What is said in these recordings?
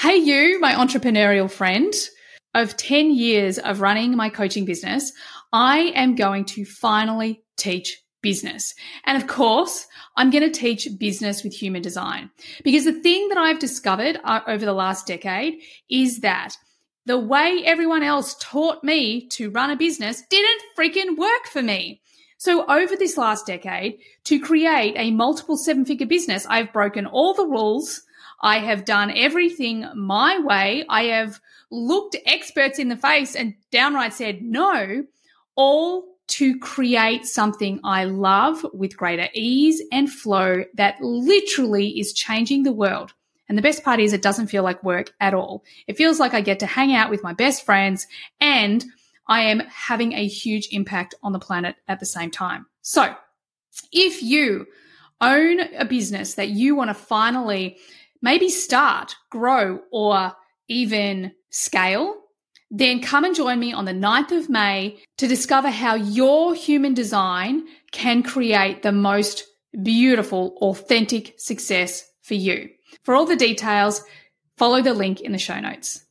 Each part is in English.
Hey, you, my entrepreneurial friend. Of 10 years of running my coaching business, I am going to finally teach business. And of course, I'm going to teach business with human design because the thing that I've discovered uh, over the last decade is that the way everyone else taught me to run a business didn't freaking work for me. So over this last decade, to create a multiple seven figure business, I've broken all the rules. I have done everything my way. I have looked experts in the face and downright said no, all to create something I love with greater ease and flow that literally is changing the world. And the best part is it doesn't feel like work at all. It feels like I get to hang out with my best friends and I am having a huge impact on the planet at the same time. So if you own a business that you want to finally maybe start, grow, or even scale, then come and join me on the 9th of May to discover how your human design can create the most beautiful, authentic success for you. For all the details, follow the link in the show notes.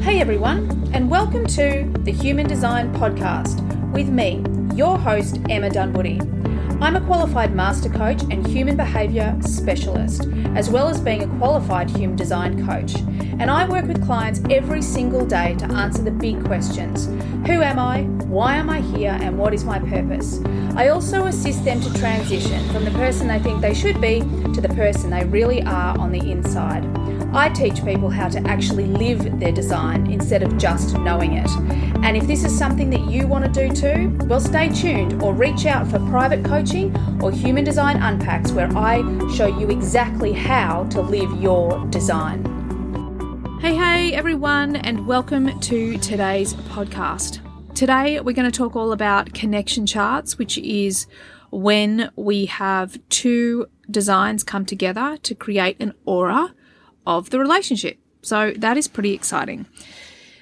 Hey everyone, and welcome to the Human Design Podcast with me, your host, Emma Dunwoody. I'm a qualified master coach and human behaviour specialist, as well as being a qualified human design coach. And I work with clients every single day to answer the big questions Who am I? Why am I here? And what is my purpose? I also assist them to transition from the person they think they should be to the person they really are on the inside. I teach people how to actually live their design instead of just knowing it. And if this is something that you want to do too, well, stay tuned or reach out for private coaching or Human Design Unpacks, where I show you exactly how to live your design. Hey, hey, everyone, and welcome to today's podcast. Today, we're going to talk all about connection charts, which is when we have two designs come together to create an aura of the relationship. So that is pretty exciting.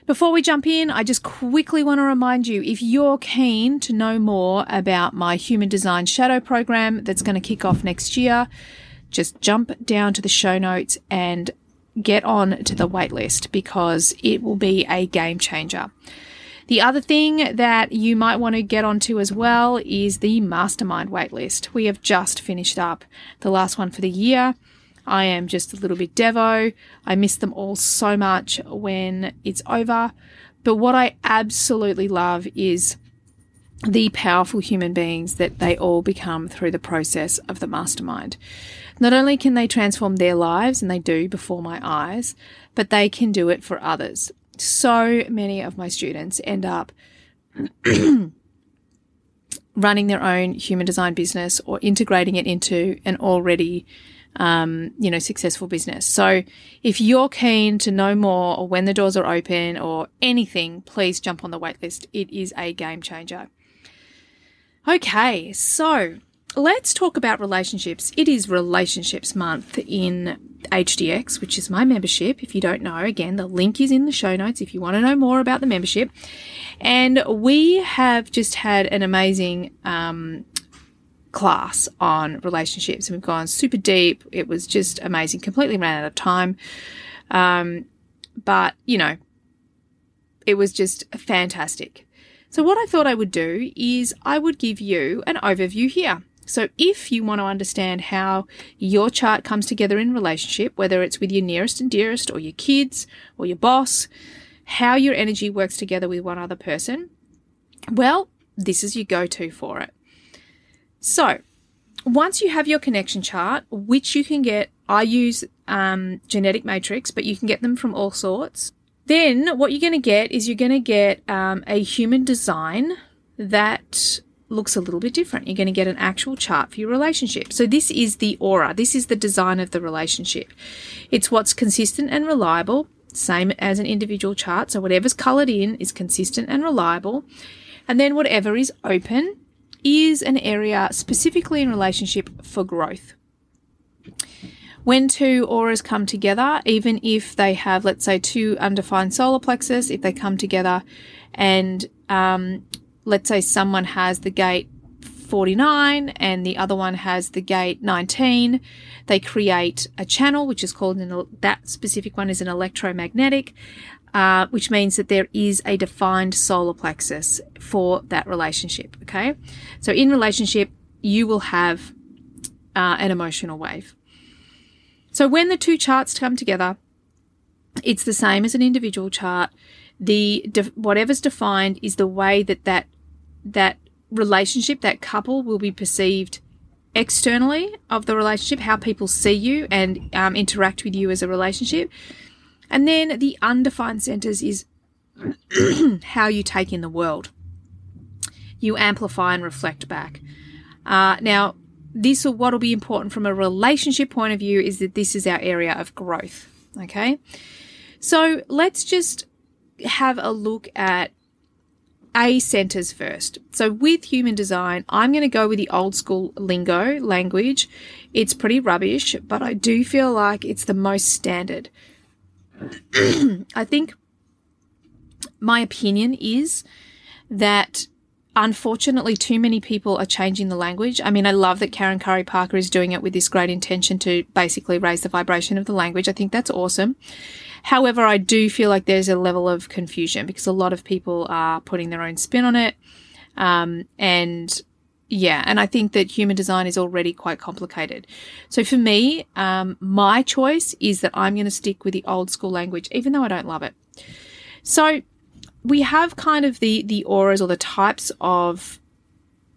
Before we jump in, I just quickly want to remind you if you're keen to know more about my Human Design Shadow program that's going to kick off next year, just jump down to the show notes and get on to the waitlist because it will be a game changer. The other thing that you might want to get onto as well is the mastermind waitlist. We have just finished up the last one for the year. I am just a little bit devo. I miss them all so much when it's over. But what I absolutely love is the powerful human beings that they all become through the process of the mastermind. Not only can they transform their lives, and they do before my eyes, but they can do it for others. So many of my students end up running their own human design business or integrating it into an already um, you know, successful business. So if you're keen to know more or when the doors are open or anything, please jump on the waitlist. It is a game changer. Okay, so let's talk about relationships. It is Relationships Month in HDX, which is my membership. If you don't know, again, the link is in the show notes if you want to know more about the membership. And we have just had an amazing um, class on relationships. And we've gone super deep. It was just amazing. Completely ran out of time. Um, but, you know, it was just fantastic. So, what I thought I would do is I would give you an overview here. So, if you want to understand how your chart comes together in relationship, whether it's with your nearest and dearest, or your kids, or your boss, how your energy works together with one other person, well, this is your go to for it. So, once you have your connection chart, which you can get, I use um, genetic matrix, but you can get them from all sorts. Then what you're going to get is you're going to get um, a human design that looks a little bit different. You're going to get an actual chart for your relationship. So this is the aura. This is the design of the relationship. It's what's consistent and reliable, same as an individual chart. So whatever's colored in is consistent and reliable. And then whatever is open is an area specifically in relationship for growth. When two auras come together, even if they have, let's say, two undefined solar plexus, if they come together and um, let's say someone has the gate 49 and the other one has the gate 19. They create a channel, which is called an, that specific one is an electromagnetic, uh, which means that there is a defined solar plexus for that relationship. Okay. So in relationship, you will have uh, an emotional wave. So when the two charts come together, it's the same as an individual chart. The de- whatever's defined is the way that that that relationship, that couple, will be perceived externally of the relationship, how people see you and um, interact with you as a relationship. And then the undefined centers is how you take in the world. You amplify and reflect back. Uh, now, this will, what will be important from a relationship point of view is that this is our area of growth. Okay. So let's just have a look at A centers first. So with human design, I'm going to go with the old school lingo language. It's pretty rubbish, but I do feel like it's the most standard. I think my opinion is that unfortunately, too many people are changing the language. I mean, I love that Karen Curry Parker is doing it with this great intention to basically raise the vibration of the language. I think that's awesome. However, I do feel like there's a level of confusion because a lot of people are putting their own spin on it. Um, and yeah, and I think that human design is already quite complicated. So for me, um, my choice is that I'm going to stick with the old school language, even though I don't love it. So we have kind of the the auras or the types of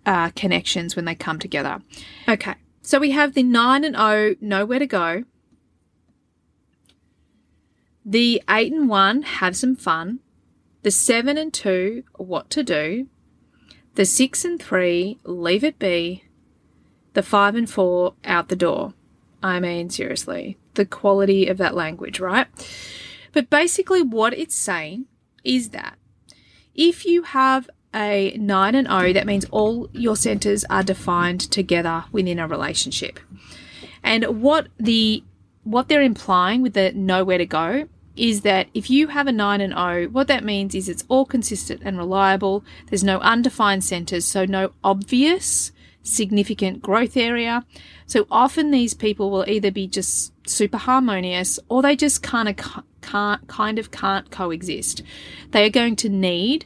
uh, connections when they come together. Okay, so we have the nine and O, nowhere to go. The eight and one, have some fun. The seven and two, what to do. The six and three, leave it be. The five and four, out the door. I mean, seriously, the quality of that language, right? But basically, what it's saying is that if you have a 9 and O, that means all your centers are defined together within a relationship. And what the what they're implying with the nowhere to go is that if you have a 9 and O, what that means is it's all consistent and reliable. There's no undefined centers, so no obvious significant growth area. So often these people will either be just super harmonious or they just kind of can't kind of can't coexist. They are going to need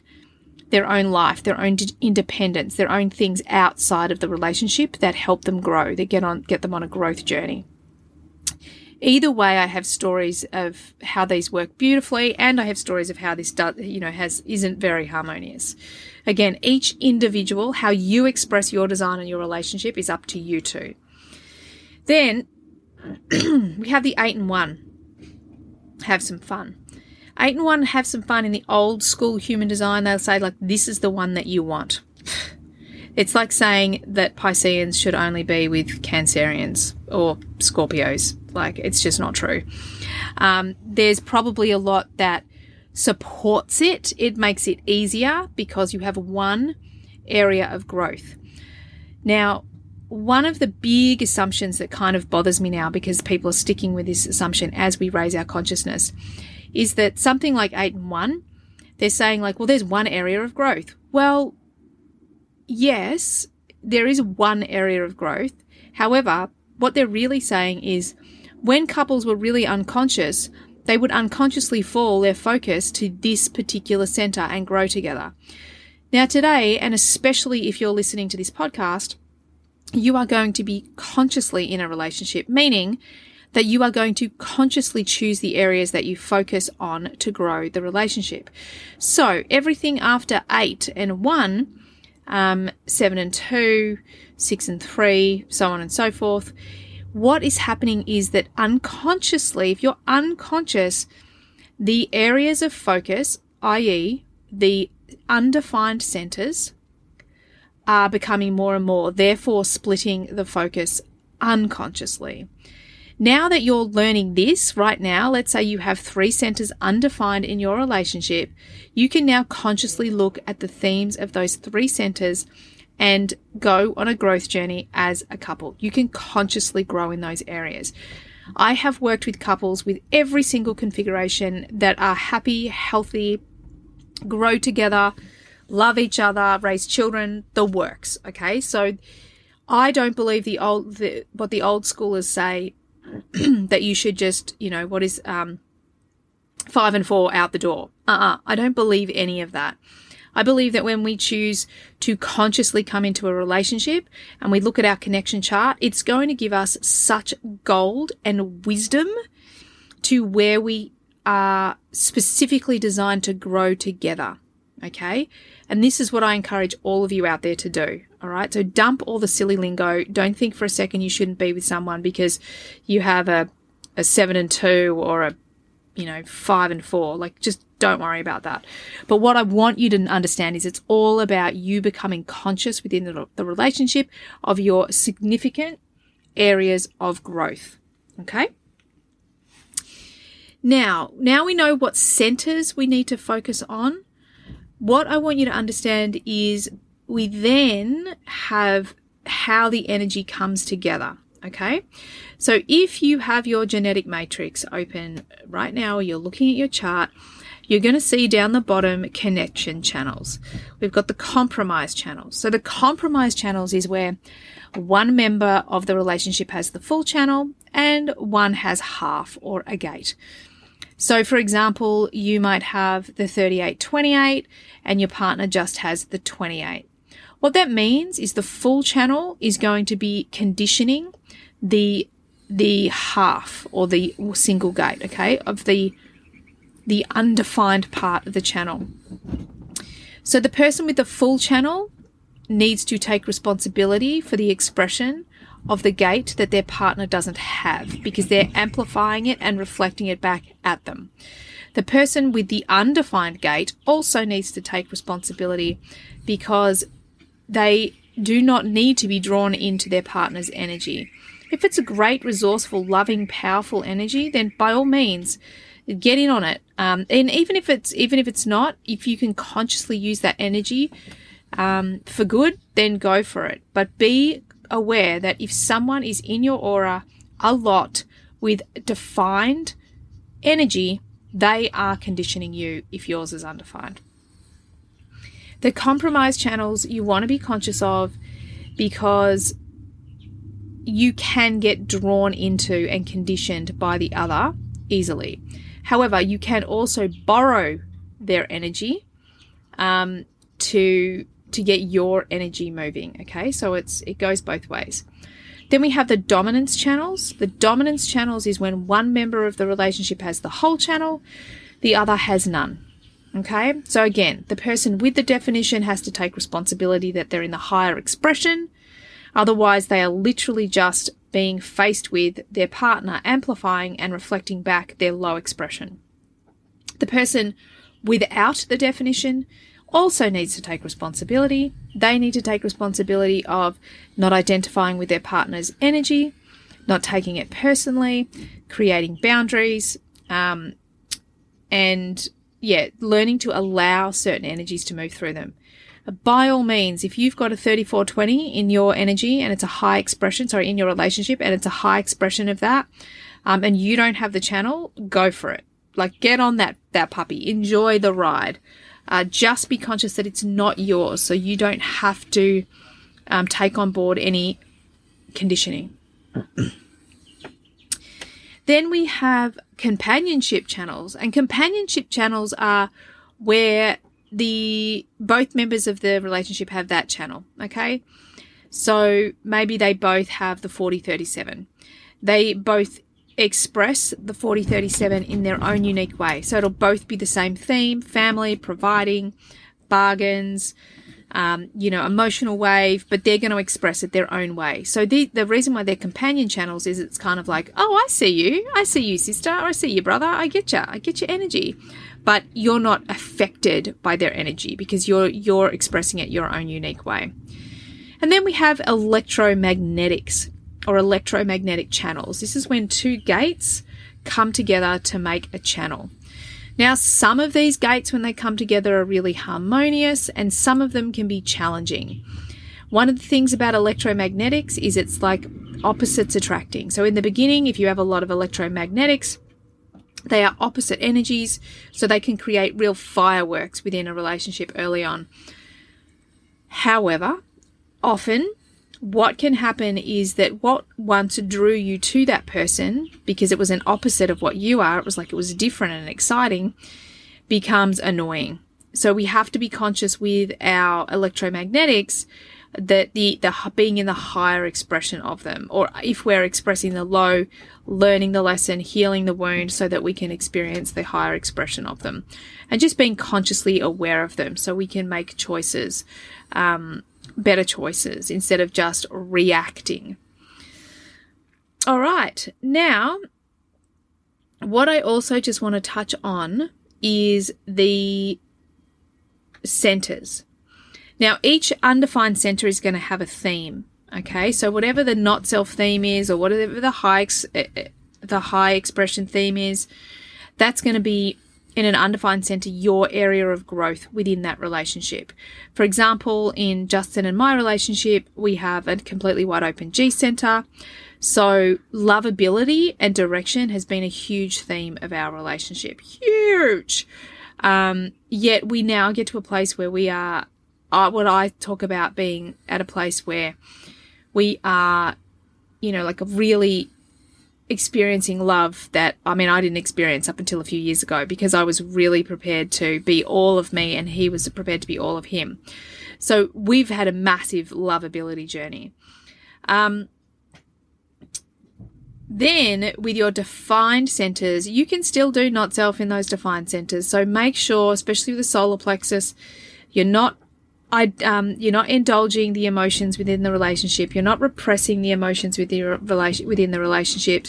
their own life, their own independence, their own things outside of the relationship that help them grow. They get on get them on a growth journey. Either way, I have stories of how these work beautifully, and I have stories of how this does, you know, has isn't very harmonious. Again, each individual, how you express your design and your relationship is up to you too. Then we have the eight and one. Have some fun. Eight and one have some fun in the old school human design. They'll say, like, this is the one that you want. It's like saying that Pisceans should only be with Cancerians or Scorpios. Like, it's just not true. Um, there's probably a lot that supports it. It makes it easier because you have one area of growth. Now, one of the big assumptions that kind of bothers me now because people are sticking with this assumption as we raise our consciousness is that something like 8 and 1, they're saying, like, well, there's one area of growth. Well, yes, there is one area of growth. However, what they're really saying is when couples were really unconscious, they would unconsciously fall their focus to this particular center and grow together. Now, today, and especially if you're listening to this podcast, you are going to be consciously in a relationship, meaning that you are going to consciously choose the areas that you focus on to grow the relationship. So everything after eight and one, um, seven and two, six and three, so on and so forth. What is happening is that unconsciously, if you're unconscious, the areas of focus, i.e., the undefined centers, are becoming more and more, therefore splitting the focus unconsciously. Now that you're learning this right now, let's say you have three centers undefined in your relationship, you can now consciously look at the themes of those three centers and go on a growth journey as a couple. You can consciously grow in those areas. I have worked with couples with every single configuration that are happy, healthy, grow together, love each other, raise children, the works. Okay. So I don't believe the old, the, what the old schoolers say that you should just, you know, what is, um, five and four out the door. Uh-uh. I don't believe any of that. I believe that when we choose to consciously come into a relationship and we look at our connection chart, it's going to give us such gold and wisdom to where we are specifically designed to grow together. Okay. And this is what I encourage all of you out there to do. All right. So dump all the silly lingo. Don't think for a second you shouldn't be with someone because you have a, a seven and two or a, you know, five and four. Like just don't worry about that. But what I want you to understand is it's all about you becoming conscious within the, the relationship of your significant areas of growth. Okay. Now, now we know what centers we need to focus on. What I want you to understand is we then have how the energy comes together. Okay. So if you have your genetic matrix open right now, you're looking at your chart, you're going to see down the bottom connection channels. We've got the compromise channels. So the compromise channels is where one member of the relationship has the full channel and one has half or a gate. So, for example, you might have the 3828 and your partner just has the 28. What that means is the full channel is going to be conditioning the the half or the single gate, okay, of the the undefined part of the channel. So the person with the full channel needs to take responsibility for the expression of the gate that their partner doesn't have because they're amplifying it and reflecting it back at them. The person with the undefined gate also needs to take responsibility because they do not need to be drawn into their partner's energy. If it's a great, resourceful, loving, powerful energy, then by all means, get in on it. Um, and even if it's even if it's not, if you can consciously use that energy um, for good, then go for it. But be aware that if someone is in your aura a lot with defined energy, they are conditioning you if yours is undefined. The compromise channels you want to be conscious of because you can get drawn into and conditioned by the other easily. However, you can also borrow their energy um, to to get your energy moving. Okay, so it's it goes both ways. Then we have the dominance channels. The dominance channels is when one member of the relationship has the whole channel, the other has none. Okay, so again, the person with the definition has to take responsibility that they're in the higher expression. Otherwise, they are literally just being faced with their partner amplifying and reflecting back their low expression. The person without the definition also needs to take responsibility. They need to take responsibility of not identifying with their partner's energy, not taking it personally, creating boundaries, um, and yeah, learning to allow certain energies to move through them. By all means, if you've got a 3420 in your energy and it's a high expression, sorry, in your relationship and it's a high expression of that, um, and you don't have the channel, go for it. Like get on that, that puppy. Enjoy the ride. Uh, just be conscious that it's not yours, so you don't have to um, take on board any conditioning. then we have companionship channels, and companionship channels are where the both members of the relationship have that channel. Okay, so maybe they both have the forty thirty seven. They both express the 4037 in their own unique way. So it'll both be the same theme, family, providing, bargains, um, you know, emotional wave, but they're going to express it their own way. So the, the reason why they're companion channels is it's kind of like, oh, I see you. I see you, sister. I see you, brother. I get you. I get your energy. But you're not affected by their energy because you're, you're expressing it your own unique way. And then we have electromagnetics or electromagnetic channels. This is when two gates come together to make a channel. Now, some of these gates, when they come together, are really harmonious, and some of them can be challenging. One of the things about electromagnetics is it's like opposites attracting. So, in the beginning, if you have a lot of electromagnetics, They are opposite energies, so they can create real fireworks within a relationship early on. However, often what can happen is that what once drew you to that person, because it was an opposite of what you are, it was like it was different and exciting, becomes annoying. So we have to be conscious with our electromagnetics that the, the being in the higher expression of them, or if we're expressing the low, learning the lesson, healing the wound so that we can experience the higher expression of them and just being consciously aware of them so we can make choices, um, better choices instead of just reacting. All right. Now, what I also just want to touch on is the centers. Now, each undefined center is going to have a theme. Okay, so whatever the not self theme is, or whatever the high ex- eh, eh, the high expression theme is, that's going to be in an undefined center your area of growth within that relationship. For example, in Justin and my relationship, we have a completely wide open G center. So lovability and direction has been a huge theme of our relationship. Huge. Um, yet we now get to a place where we are uh, what I talk about being at a place where we are, you know, like a really experiencing love that I mean I didn't experience up until a few years ago because I was really prepared to be all of me and he was prepared to be all of him. So we've had a massive lovability journey. Um, then with your defined centers, you can still do not self in those defined centers. So make sure, especially with the solar plexus, you're not I, um, you're not indulging the emotions within the relationship. You're not repressing the emotions within the relation within the relationship.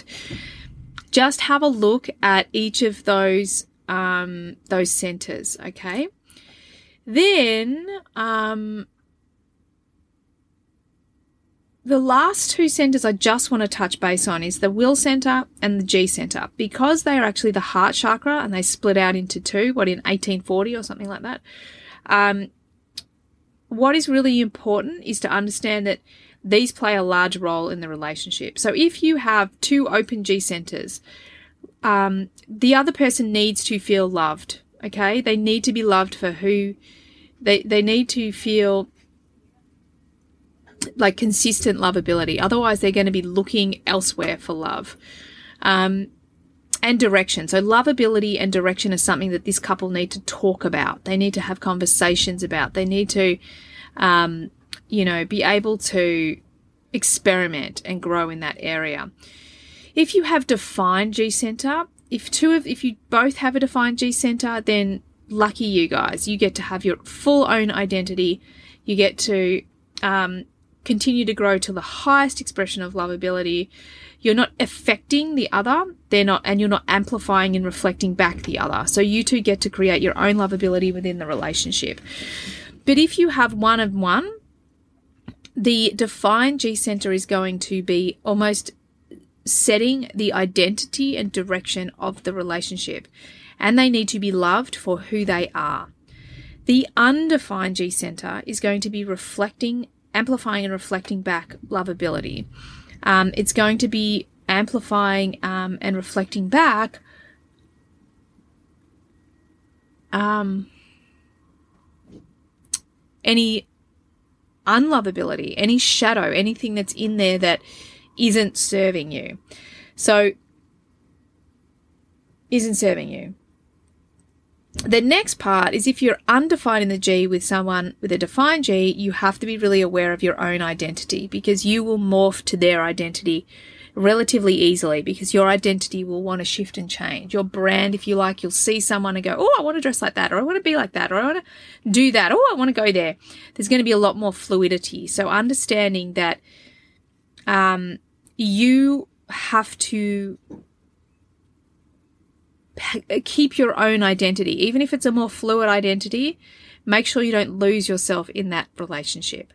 Just have a look at each of those um, those centers. Okay. Then um, the last two centers I just want to touch base on is the will center and the G center because they are actually the heart chakra and they split out into two. What in 1840 or something like that. Um, what is really important is to understand that these play a large role in the relationship. So if you have two open G centers, um, the other person needs to feel loved. Okay, they need to be loved for who they they need to feel like consistent lovability. Otherwise, they're going to be looking elsewhere for love. Um, and direction. So lovability and direction is something that this couple need to talk about. They need to have conversations about. They need to, um, you know, be able to experiment and grow in that area. If you have defined G center, if two of, if you both have a defined G center, then lucky you guys. You get to have your full own identity. You get to, um, continue to grow to the highest expression of lovability. You're not affecting the other they're not and you're not amplifying and reflecting back the other. So you two get to create your own lovability within the relationship. But if you have one of one the defined g center is going to be almost setting the identity and direction of the relationship. And they need to be loved for who they are. The undefined G center is going to be reflecting, amplifying, and reflecting back lovability. Um, it's going to be amplifying um, and reflecting back um, any unlovability, any shadow, anything that's in there that isn't serving you. So, isn't serving you. The next part is if you're undefined in the G with someone with a defined G, you have to be really aware of your own identity because you will morph to their identity relatively easily because your identity will want to shift and change. Your brand, if you like, you'll see someone and go, Oh, I want to dress like that, or I want to be like that, or I want to do that, or I want to go there. There's going to be a lot more fluidity. So understanding that, um, you have to Uh, keep your own identity, even if it's a more fluid identity. Make sure you don't lose yourself in that relationship.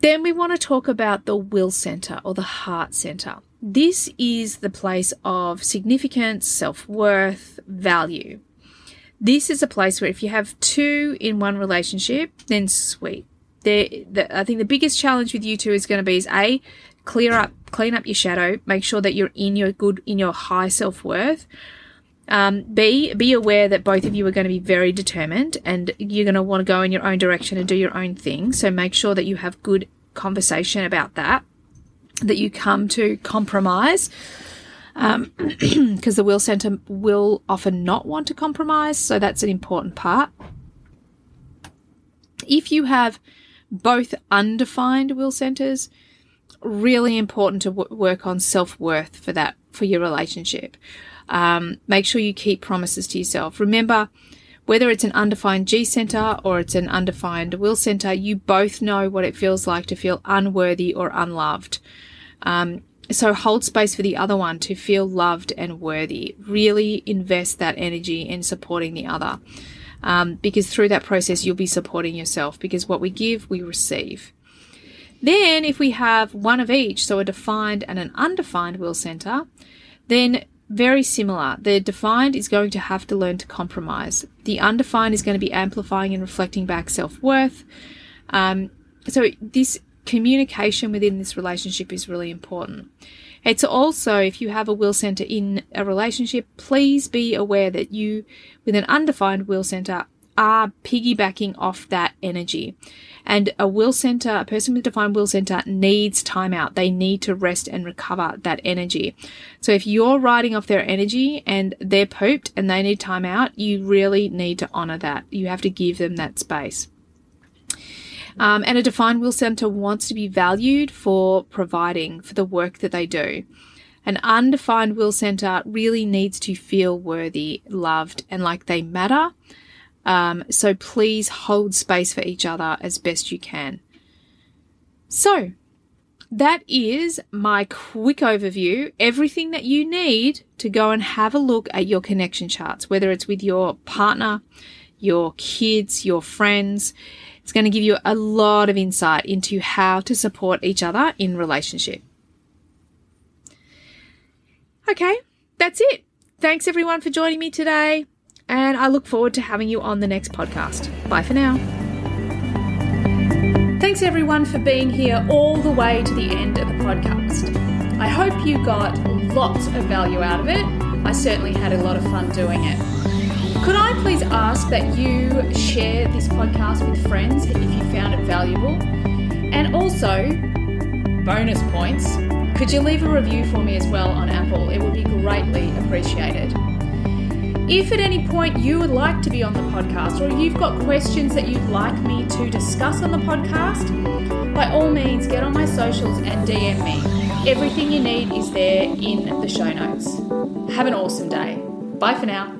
Then we want to talk about the will center or the heart center. This is the place of significance, self worth, value. This is a place where if you have two in one relationship, then sweet. the, I think the biggest challenge with you two is going to be is A, clear up, clean up your shadow. Make sure that you're in your good, in your high self worth. Um, be be aware that both of you are going to be very determined, and you're going to want to go in your own direction and do your own thing. So make sure that you have good conversation about that. That you come to compromise because um, the will center will often not want to compromise. So that's an important part. If you have both undefined will centers, really important to w- work on self worth for that for your relationship. Um, make sure you keep promises to yourself. Remember, whether it's an undefined G center or it's an undefined will center, you both know what it feels like to feel unworthy or unloved. Um, so hold space for the other one to feel loved and worthy. Really invest that energy in supporting the other. Um, because through that process, you'll be supporting yourself because what we give, we receive. Then, if we have one of each, so a defined and an undefined will center, then very similar. The defined is going to have to learn to compromise. The undefined is going to be amplifying and reflecting back self worth. Um, so, this communication within this relationship is really important. It's also, if you have a will center in a relationship, please be aware that you, with an undefined will center, are piggybacking off that energy. And a will center, a person with a defined will center needs time out. They need to rest and recover that energy. So if you're riding off their energy and they're pooped and they need time out, you really need to honor that. You have to give them that space. Um, and a defined will center wants to be valued for providing for the work that they do. An undefined will center really needs to feel worthy, loved, and like they matter. Um, so please hold space for each other as best you can. So, that is my quick overview. Everything that you need to go and have a look at your connection charts, whether it's with your partner, your kids, your friends. It's going to give you a lot of insight into how to support each other in relationship. Okay, that's it. Thanks everyone for joining me today, and I look forward to having you on the next podcast. Bye for now. Thanks everyone for being here all the way to the end of the podcast. I hope you got lots of value out of it. I certainly had a lot of fun doing it. Could I please ask that you share this podcast with friends if you found it valuable? And also, bonus points, could you leave a review for me as well on Apple? It would be greatly appreciated. If at any point you would like to be on the podcast or you've got questions that you'd like me to discuss on the podcast, by all means get on my socials and DM me. Everything you need is there in the show notes. Have an awesome day. Bye for now.